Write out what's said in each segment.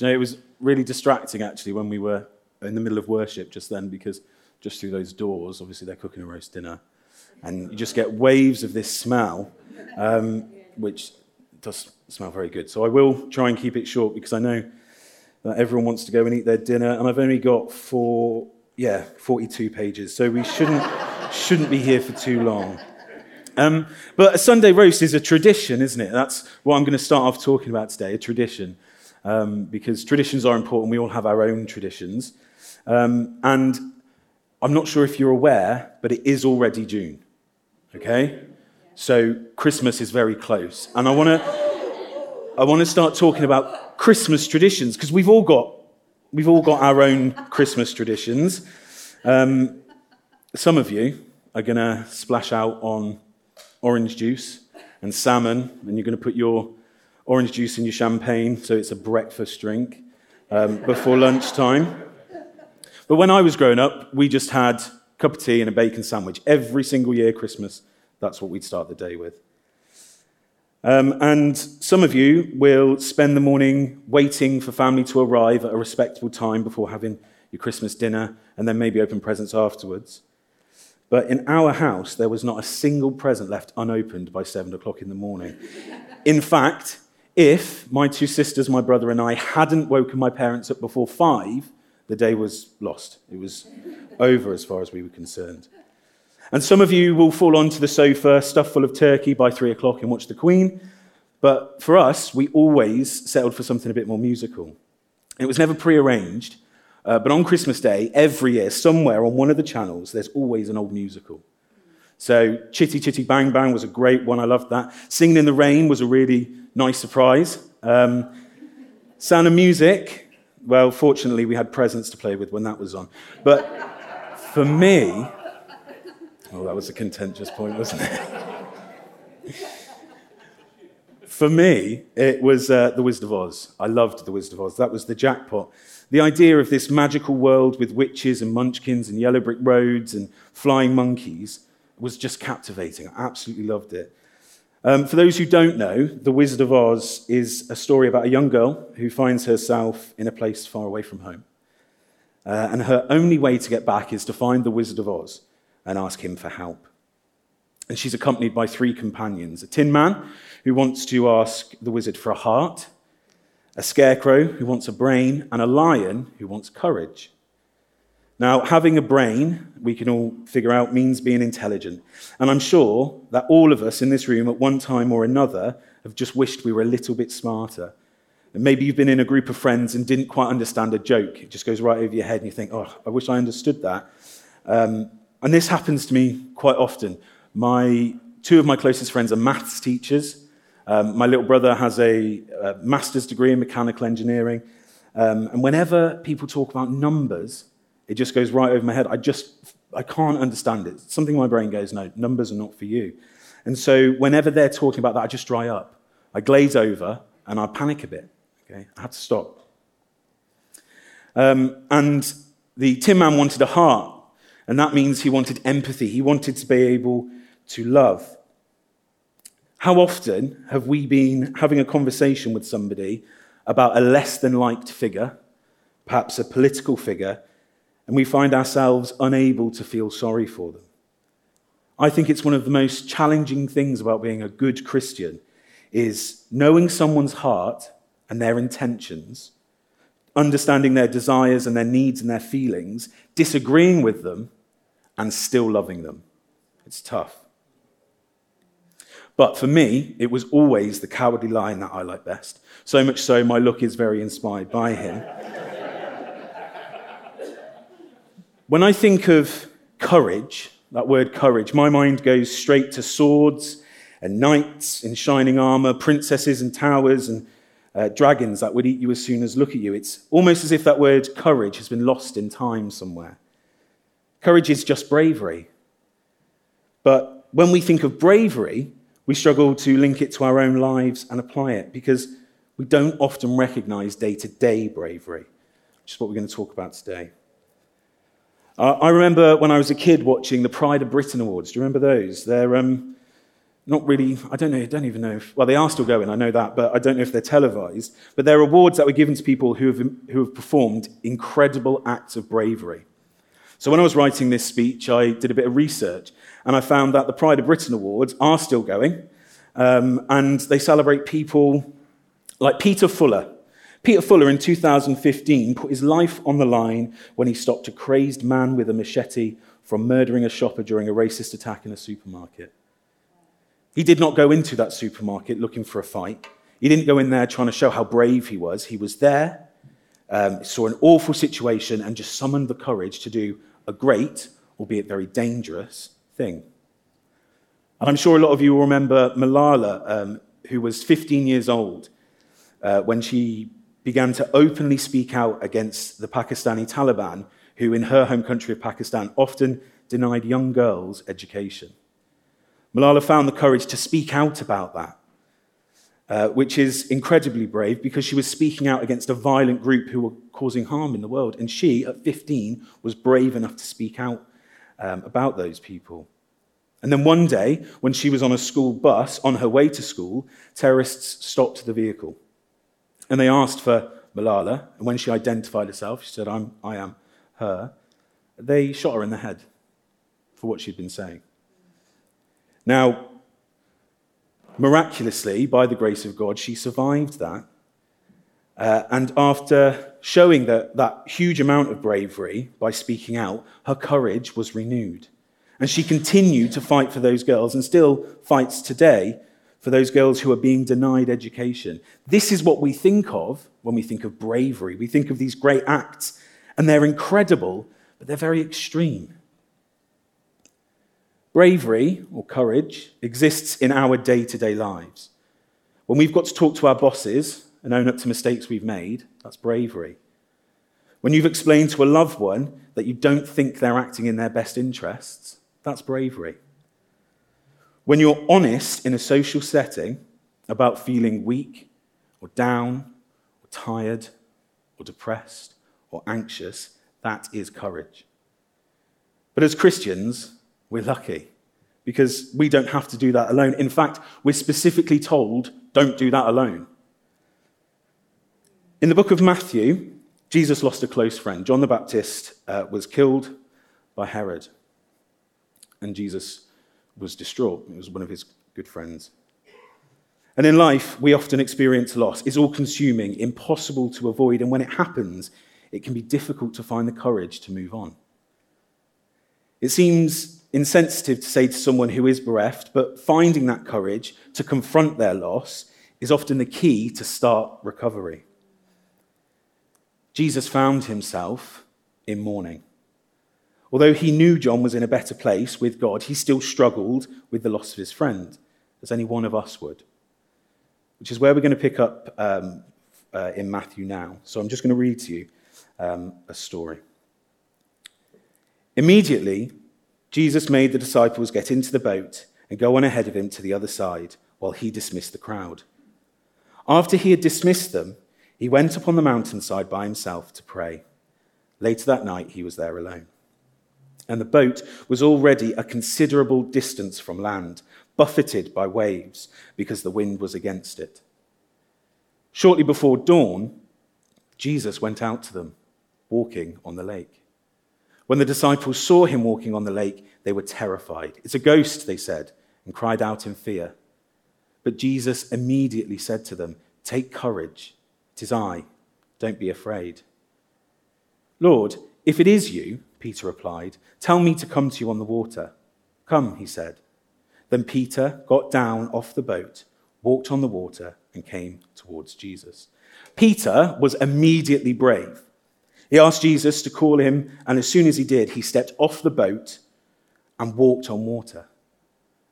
You know, it was really distracting actually when we were in the middle of worship just then because just through those doors, obviously they're cooking a roast dinner, and you just get waves of this smell, um, which does smell very good. So I will try and keep it short because I know that everyone wants to go and eat their dinner, and I've only got four, yeah, 42 pages, so we shouldn't, shouldn't be here for too long. Um, but a Sunday roast is a tradition, isn't it? That's what I'm going to start off talking about today a tradition. Um, because traditions are important. We all have our own traditions. Um, and I'm not sure if you're aware, but it is already June. Okay? So Christmas is very close. And I want to. I want to start talking about Christmas traditions because we've all got we've all got our own Christmas traditions. Um, some of you are going to splash out on orange juice and salmon, and you're going to put your orange juice in your champagne, so it's a breakfast drink um, before lunchtime. But when I was growing up, we just had a cup of tea and a bacon sandwich every single year Christmas. That's what we'd start the day with. Um, and some of you will spend the morning waiting for family to arrive at a respectable time before having your Christmas dinner and then maybe open presents afterwards. But in our house, there was not a single present left unopened by seven o'clock in the morning. In fact, if my two sisters, my brother, and I hadn't woken my parents up before five, the day was lost. It was over as far as we were concerned. And some of you will fall onto the sofa, stuffed full of turkey, by three o'clock and watch the Queen. But for us, we always settled for something a bit more musical. It was never prearranged, uh, but on Christmas Day, every year, somewhere on one of the channels, there's always an old musical. So, Chitty Chitty Bang Bang was a great one. I loved that. Singing in the Rain was a really nice surprise. Um, Sound of Music, well, fortunately, we had presents to play with when that was on. But for me, oh, that was a contentious point, wasn't it? for me, it was uh, The Wizard of Oz. I loved The Wizard of Oz. That was the jackpot. The idea of this magical world with witches and munchkins and yellow brick roads and flying monkeys was just captivating. I absolutely loved it. Um, for those who don't know, The Wizard of Oz is a story about a young girl who finds herself in a place far away from home. Uh, and her only way to get back is to find the Wizard of Oz and ask him for help. And she's accompanied by three companions a tin man who wants to ask the wizard for a heart, a scarecrow who wants a brain, and a lion who wants courage. Now, having a brain, we can all figure out, means being intelligent. And I'm sure that all of us in this room at one time or another have just wished we were a little bit smarter. And maybe you've been in a group of friends and didn't quite understand a joke. It just goes right over your head, and you think, oh, I wish I understood that. Um, and this happens to me quite often. My, two of my closest friends are maths teachers, um, my little brother has a, a, master's degree in mechanical engineering. Um, and whenever people talk about numbers, it just goes right over my head. I just, I can't understand it. Something in my brain goes, no, numbers are not for you. And so whenever they're talking about that, I just dry up. I glaze over and I panic a bit. Okay? I have to stop. Um, and the Tin Man wanted a heart, and that means he wanted empathy. He wanted to be able to love. How often have we been having a conversation with somebody about a less than liked figure, perhaps a political figure, and we find ourselves unable to feel sorry for them? I think it's one of the most challenging things about being a good Christian is knowing someone's heart and their intentions, understanding their desires and their needs and their feelings, disagreeing with them, and still loving them. It's tough. But for me, it was always the cowardly lion that I like best. So much so, my look is very inspired by him. When I think of courage, that word courage, my mind goes straight to swords and knights in shining armor, princesses and towers, and uh, dragons that would eat you as soon as look at you. It's almost as if that word courage has been lost in time somewhere. Courage is just bravery. But when we think of bravery, we struggle to link it to our own lives and apply it because we don't often recognize day to day bravery, which is what we're going to talk about today. Uh, I remember when I was a kid watching the Pride of Britain Awards. Do you remember those? They're um, not really, I don't know, I don't even know if, well, they are still going, I know that, but I don't know if they're televised. But they're awards that were given to people who have, who have performed incredible acts of bravery. So when I was writing this speech, I did a bit of research and I found that the Pride of Britain Awards are still going um, and they celebrate people like Peter Fuller. Peter Fuller in 2015 put his life on the line when he stopped a crazed man with a machete from murdering a shopper during a racist attack in a supermarket. He did not go into that supermarket looking for a fight. He didn't go in there trying to show how brave he was. He was there, um, saw an awful situation, and just summoned the courage to do a great, albeit very dangerous, thing. And I'm sure a lot of you will remember Malala, um, who was 15 years old uh, when she began to openly speak out against the Pakistani Taliban, who in her home country of Pakistan often denied young girls education. Malala found the courage to speak out about that, uh, which is incredibly brave because she was speaking out against a violent group who were causing harm in the world. And she, at 15, was brave enough to speak out um, about those people. And then one day, when she was on a school bus on her way to school, terrorists stopped the vehicle. And they asked for Malala. And when she identified herself, she said, I'm, I am her. They shot her in the head for what she'd been saying. Now, miraculously, by the grace of God, she survived that. Uh, and after showing that, that huge amount of bravery by speaking out, her courage was renewed. And she continued to fight for those girls and still fights today for those girls who are being denied education. This is what we think of when we think of bravery. We think of these great acts, and they're incredible, but they're very extreme. Bravery or courage exists in our day to day lives. When we've got to talk to our bosses and own up to mistakes we've made, that's bravery. When you've explained to a loved one that you don't think they're acting in their best interests, that's bravery. When you're honest in a social setting about feeling weak or down or tired or depressed or anxious, that is courage. But as Christians, we're lucky because we don't have to do that alone. In fact, we're specifically told don't do that alone. In the book of Matthew, Jesus lost a close friend. John the Baptist uh, was killed by Herod, and Jesus was distraught. It was one of his good friends. And in life, we often experience loss. It's all consuming, impossible to avoid, and when it happens, it can be difficult to find the courage to move on. It seems insensitive to say to someone who is bereft, but finding that courage to confront their loss is often the key to start recovery. Jesus found himself in mourning. Although he knew John was in a better place with God, he still struggled with the loss of his friend, as any one of us would. Which is where we're going to pick up um, uh, in Matthew now. So I'm just going to read to you um, a story. Immediately, Jesus made the disciples get into the boat and go on ahead of him to the other side while he dismissed the crowd. After he had dismissed them, he went up on the mountainside by himself to pray. Later that night, he was there alone. And the boat was already a considerable distance from land, buffeted by waves because the wind was against it. Shortly before dawn, Jesus went out to them, walking on the lake. When the disciples saw him walking on the lake, they were terrified. It's a ghost, they said, and cried out in fear. But Jesus immediately said to them, Take courage. It is I. Don't be afraid. Lord, if it is you, Peter replied, tell me to come to you on the water. Come, he said. Then Peter got down off the boat, walked on the water, and came towards Jesus. Peter was immediately brave. He asked Jesus to call him, and as soon as he did, he stepped off the boat and walked on water.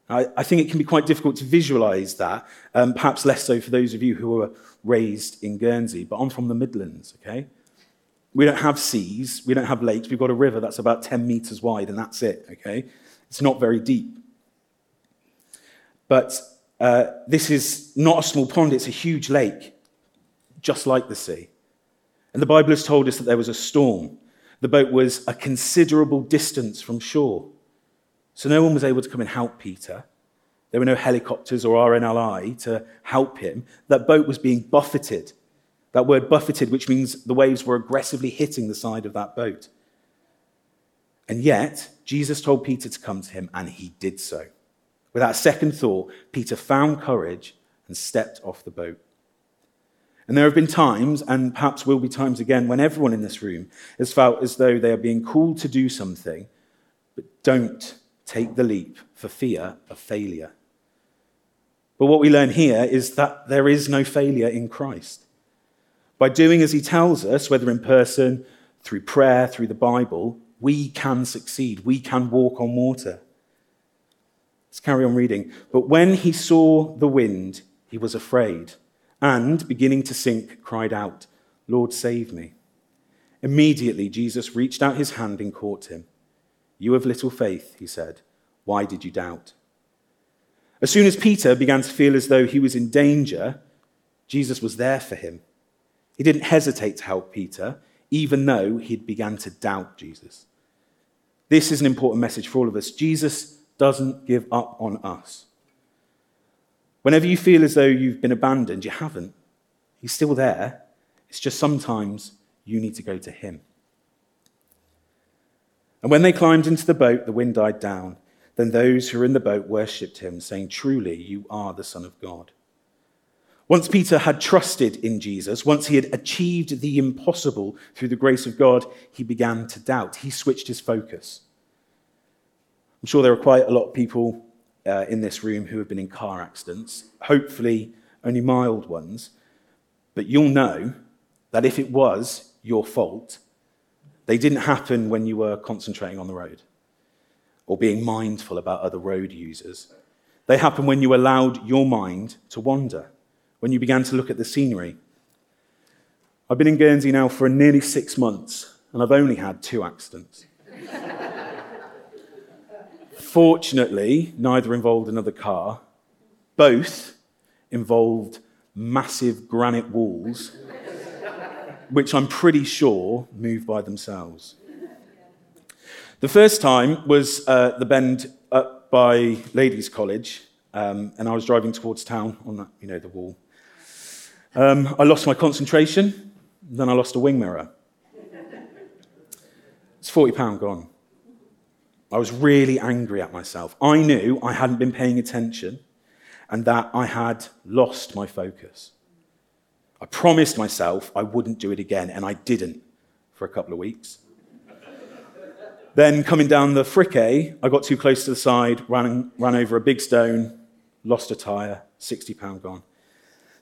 I, I think it can be quite difficult to visualize that, um, perhaps less so for those of you who were raised in Guernsey, but I'm from the Midlands, okay? We don't have seas, we don't have lakes, we've got a river that's about 10 meters wide, and that's it, okay? It's not very deep. But uh, this is not a small pond, it's a huge lake, just like the sea. And the Bible has told us that there was a storm. The boat was a considerable distance from shore. So no one was able to come and help Peter. There were no helicopters or RNLI to help him. That boat was being buffeted. That word buffeted, which means the waves were aggressively hitting the side of that boat. And yet, Jesus told Peter to come to him, and he did so. Without a second thought, Peter found courage and stepped off the boat. And there have been times, and perhaps will be times again, when everyone in this room has felt as though they are being called to do something, but don't take the leap for fear of failure. But what we learn here is that there is no failure in Christ. By doing as he tells us, whether in person, through prayer, through the Bible, we can succeed. We can walk on water. Let's carry on reading. But when he saw the wind, he was afraid and, beginning to sink, cried out, Lord, save me. Immediately, Jesus reached out his hand and caught him. You have little faith, he said. Why did you doubt? As soon as Peter began to feel as though he was in danger, Jesus was there for him. He didn't hesitate to help Peter, even though he'd begun to doubt Jesus. This is an important message for all of us. Jesus doesn't give up on us. Whenever you feel as though you've been abandoned, you haven't. He's still there. It's just sometimes you need to go to him. And when they climbed into the boat, the wind died down. Then those who were in the boat worshipped him, saying, Truly, you are the Son of God. Once Peter had trusted in Jesus, once he had achieved the impossible through the grace of God, he began to doubt. He switched his focus. I'm sure there are quite a lot of people uh, in this room who have been in car accidents, hopefully only mild ones, but you'll know that if it was your fault, they didn't happen when you were concentrating on the road or being mindful about other road users. They happened when you allowed your mind to wander, when you began to look at the scenery. I've been in Guernsey now for nearly six months, and I've only had two accidents. Fortunately, neither involved another car. Both involved massive granite walls, which I'm pretty sure moved by themselves. The first time was uh, the bend up by Ladies' College, um, and I was driving towards town on that, you know, the wall. Um, I lost my concentration, then I lost a wing mirror. It's £40 gone. I was really angry at myself. I knew I hadn't been paying attention and that I had lost my focus. I promised myself I wouldn't do it again, and I didn't for a couple of weeks. then, coming down the Friquet, I got too close to the side, ran, ran over a big stone, lost a tyre, £60 gone.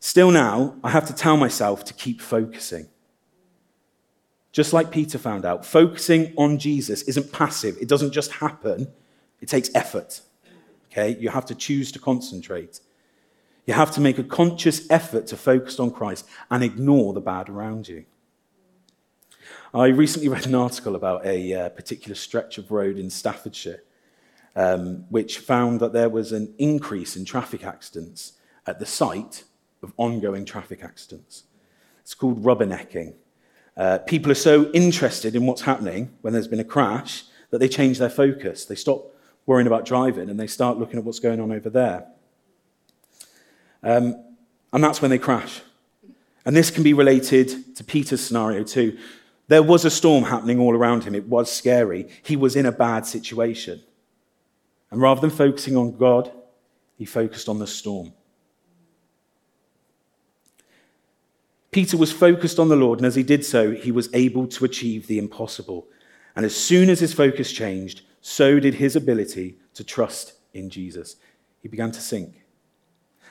Still now, I have to tell myself to keep focusing. Just like Peter found out, focusing on Jesus isn't passive, it doesn't just happen, it takes effort. Okay? You have to choose to concentrate. You have to make a conscious effort to focus on Christ and ignore the bad around you. I recently read an article about a uh, particular stretch of road in Staffordshire, um, which found that there was an increase in traffic accidents at the site of ongoing traffic accidents. It's called rubbernecking. Uh, people are so interested in what's happening when there's been a crash that they change their focus. They stop worrying about driving and they start looking at what's going on over there. Um, and that's when they crash. And this can be related to Peter's scenario too. There was a storm happening all around him. It was scary. He was in a bad situation. And rather than focusing on God, he focused on the storm. Peter was focused on the Lord, and as he did so, he was able to achieve the impossible. And as soon as his focus changed, so did his ability to trust in Jesus. He began to sink.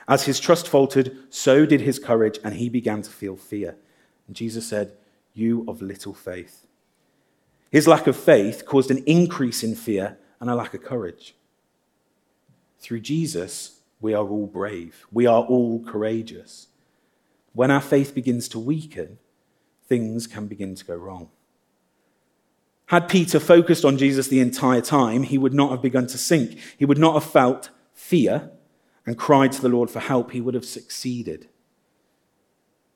As his trust faltered, so did his courage, and he began to feel fear. And Jesus said, You of little faith. His lack of faith caused an increase in fear and a lack of courage. Through Jesus, we are all brave, we are all courageous when our faith begins to weaken, things can begin to go wrong. Had Peter focused on Jesus the entire time, he would not have begun to sink. He would not have felt fear and cried to the Lord for help. He would have succeeded.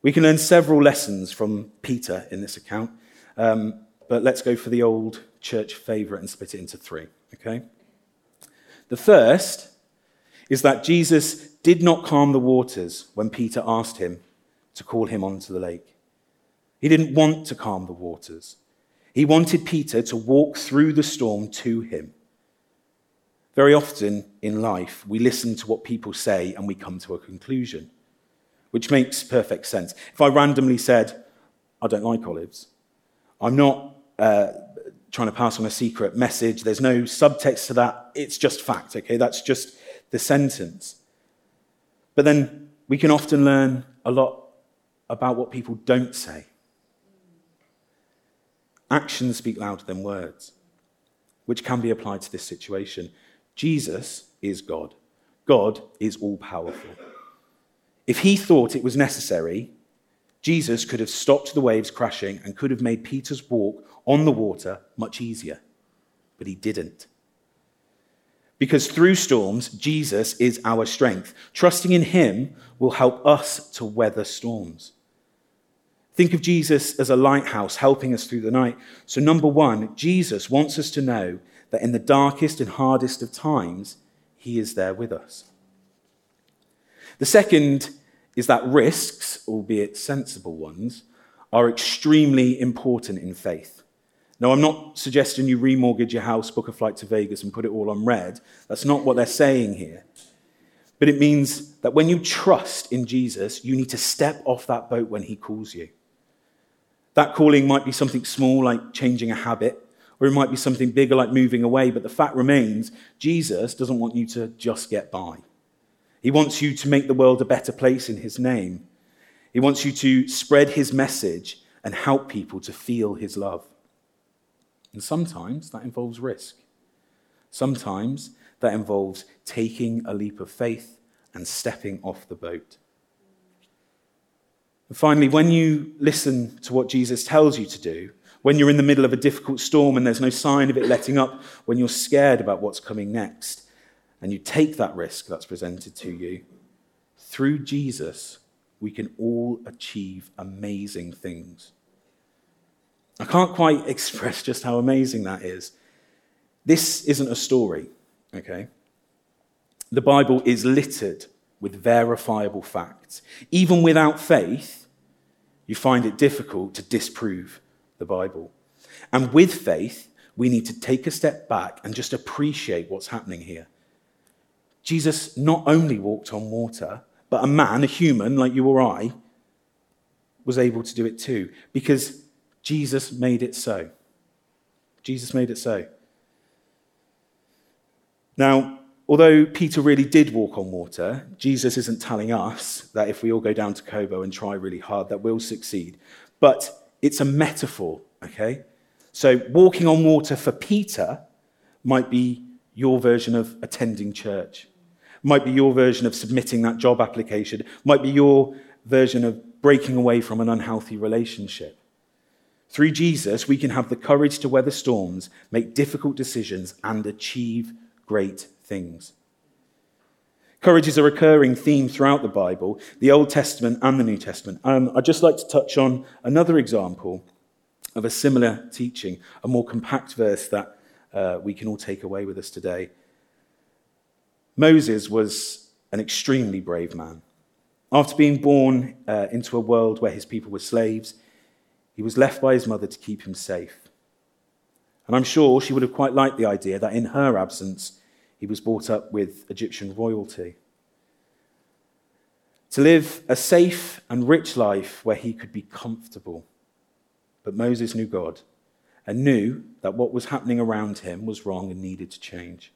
We can learn several lessons from Peter in this account, um, but let's go for the old church favorite and split it into three, okay? The first is that Jesus did not calm the waters when Peter asked him to call him onto the lake. He didn't want to calm the waters. He wanted Peter to walk through the storm to him. Very often in life, we listen to what people say and we come to a conclusion, which makes perfect sense. If I randomly said, I don't like olives, I'm not uh, trying to pass on a secret message, there's no subtext to that, it's just fact, okay? That's just the sentence. But then we can often learn a lot about what people don't say. Actions speak louder than words, which can be applied to this situation. Jesus is God, God is all powerful. If he thought it was necessary, Jesus could have stopped the waves crashing and could have made Peter's walk on the water much easier. But he didn't. Because through storms, Jesus is our strength. Trusting in him will help us to weather storms. Think of Jesus as a lighthouse helping us through the night. So, number one, Jesus wants us to know that in the darkest and hardest of times, he is there with us. The second is that risks, albeit sensible ones, are extremely important in faith. Now, I'm not suggesting you remortgage your house, book a flight to Vegas, and put it all on red. That's not what they're saying here. But it means that when you trust in Jesus, you need to step off that boat when he calls you. That calling might be something small, like changing a habit, or it might be something bigger, like moving away. But the fact remains, Jesus doesn't want you to just get by. He wants you to make the world a better place in his name. He wants you to spread his message and help people to feel his love. And sometimes that involves risk. Sometimes that involves taking a leap of faith and stepping off the boat. And finally, when you listen to what Jesus tells you to do, when you're in the middle of a difficult storm and there's no sign of it letting up, when you're scared about what's coming next, and you take that risk that's presented to you, through Jesus, we can all achieve amazing things. I can't quite express just how amazing that is. This isn't a story, okay? The Bible is littered with verifiable facts. Even without faith, you find it difficult to disprove the Bible. And with faith, we need to take a step back and just appreciate what's happening here. Jesus not only walked on water, but a man, a human like you or I, was able to do it too because Jesus made it so. Jesus made it so. Now, although Peter really did walk on water, Jesus isn't telling us that if we all go down to Cobo and try really hard, that we'll succeed. But it's a metaphor, okay? So walking on water for Peter might be your version of attending church might be your version of submitting that job application, might be your version of breaking away from an unhealthy relationship. Through Jesus, we can have the courage to weather storms, make difficult decisions, and achieve great things. Courage is a recurring theme throughout the Bible, the Old Testament and the New Testament. Um, I'd just like to touch on another example of a similar teaching, a more compact verse that uh, we can all take away with us today. Moses was an extremely brave man. After being born uh, into a world where his people were slaves, he was left by his mother to keep him safe. And I'm sure she would have quite liked the idea that in her absence, he was brought up with Egyptian royalty. To live a safe and rich life where he could be comfortable. But Moses knew God and knew that what was happening around him was wrong and needed to change.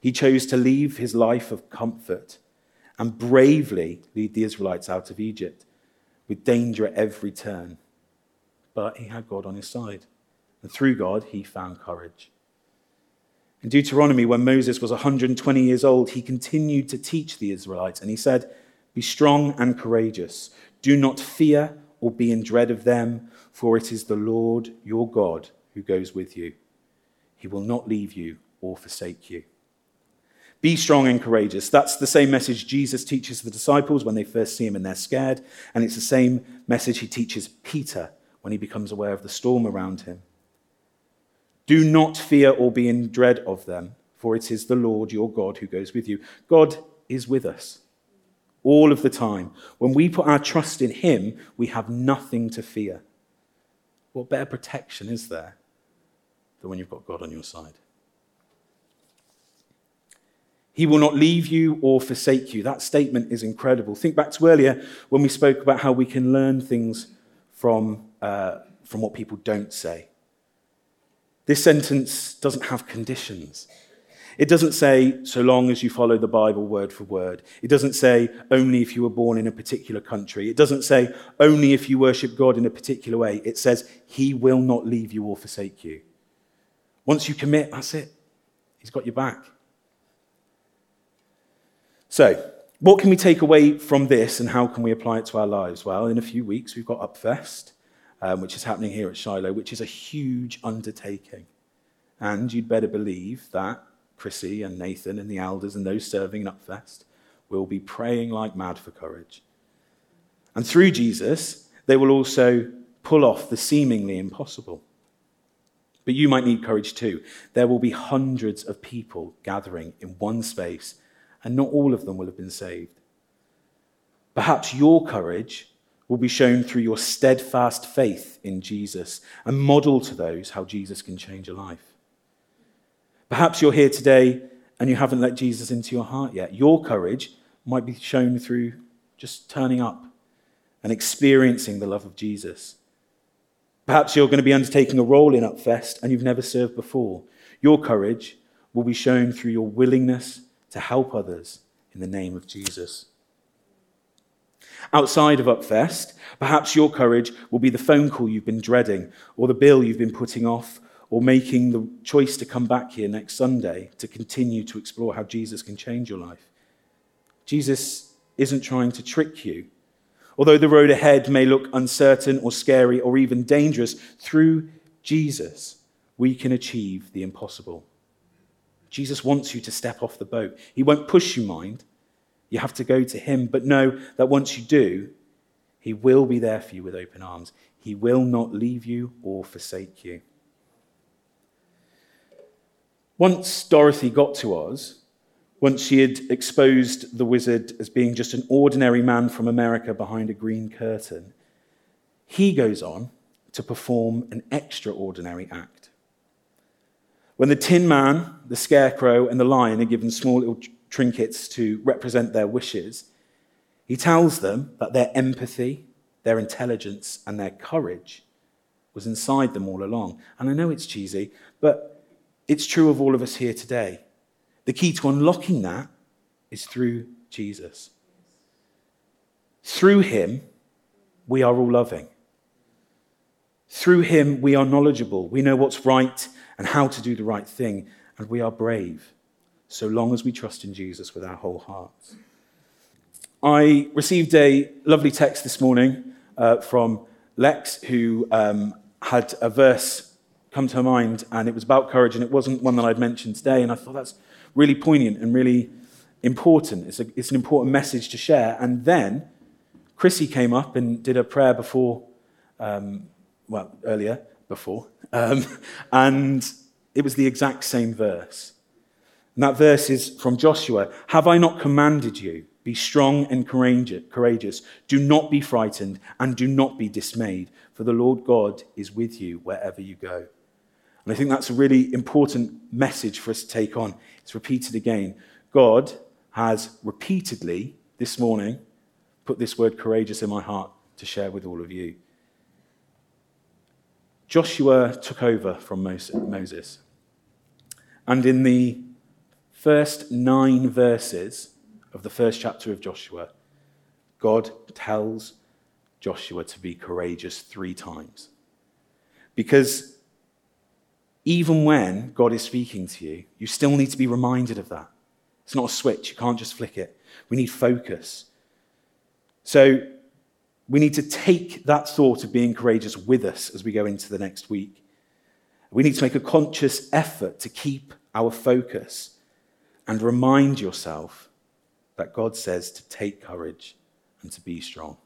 He chose to leave his life of comfort and bravely lead the Israelites out of Egypt with danger at every turn. But he had God on his side. And through God, he found courage. In Deuteronomy, when Moses was 120 years old, he continued to teach the Israelites, and he said, Be strong and courageous. Do not fear or be in dread of them, for it is the Lord your God who goes with you. He will not leave you or forsake you. Be strong and courageous. That's the same message Jesus teaches the disciples when they first see him and they're scared. And it's the same message he teaches Peter when he becomes aware of the storm around him. Do not fear or be in dread of them, for it is the Lord your God who goes with you. God is with us all of the time. When we put our trust in Him, we have nothing to fear. What better protection is there than when you've got God on your side? He will not leave you or forsake you. That statement is incredible. Think back to earlier when we spoke about how we can learn things from, uh, from what people don't say. This sentence doesn't have conditions. It doesn't say, so long as you follow the Bible word for word. It doesn't say, only if you were born in a particular country. It doesn't say, only if you worship God in a particular way. It says, He will not leave you or forsake you. Once you commit, that's it. He's got your back. So, what can we take away from this and how can we apply it to our lives? Well, in a few weeks, we've got Upfest, um, which is happening here at Shiloh, which is a huge undertaking. And you'd better believe that Chrissy and Nathan and the elders and those serving in Upfest will be praying like mad for courage. And through Jesus, they will also pull off the seemingly impossible. But you might need courage too. There will be hundreds of people gathering in one space, and not all of them will have been saved. Perhaps your courage will be shown through your steadfast faith in Jesus and model to those how Jesus can change a life. Perhaps you're here today and you haven't let Jesus into your heart yet. Your courage might be shown through just turning up and experiencing the love of Jesus. Perhaps you're going to be undertaking a role in Upfest and you've never served before. Your courage will be shown through your willingness to help others in the name of Jesus. Outside of Upfest, perhaps your courage will be the phone call you've been dreading, or the bill you've been putting off, or making the choice to come back here next Sunday to continue to explore how Jesus can change your life. Jesus isn't trying to trick you. Although the road ahead may look uncertain or scary or even dangerous, through Jesus, we can achieve the impossible. Jesus wants you to step off the boat. He won't push you, mind. You have to go to Him, but know that once you do, He will be there for you with open arms. He will not leave you or forsake you. Once Dorothy got to Oz, once she had exposed the wizard as being just an ordinary man from America behind a green curtain, he goes on to perform an extraordinary act. When the Tin Man, the Scarecrow, and the Lion are given small little trinkets to represent their wishes, he tells them that their empathy, their intelligence, and their courage was inside them all along. And I know it's cheesy, but it's true of all of us here today. The key to unlocking that is through Jesus. Through him, we are all loving. Through him, we are knowledgeable. We know what's right and how to do the right thing, and we are brave, so long as we trust in Jesus with our whole hearts. I received a lovely text this morning uh, from Lex, who um, had a verse come to her mind, and it was about courage, and it wasn't one that I'd mentioned today. And I thought that's really poignant and really important. It's, a, it's an important message to share. And then Chrissy came up and did a prayer before, um, well, earlier, before, um, and it was the exact same verse. And that verse is from Joshua Have I not commanded you? Be strong and courageous. Do not be frightened and do not be dismayed, for the Lord God is with you wherever you go. And I think that's a really important message for us to take on. It's repeated again. God has repeatedly this morning put this word courageous in my heart to share with all of you. Joshua took over from Moses. And in the first nine verses of the first chapter of Joshua, God tells Joshua to be courageous three times. Because even when God is speaking to you, you still need to be reminded of that. It's not a switch, you can't just flick it. We need focus. So we need to take that thought of being courageous with us as we go into the next week. We need to make a conscious effort to keep our focus and remind yourself that God says to take courage and to be strong.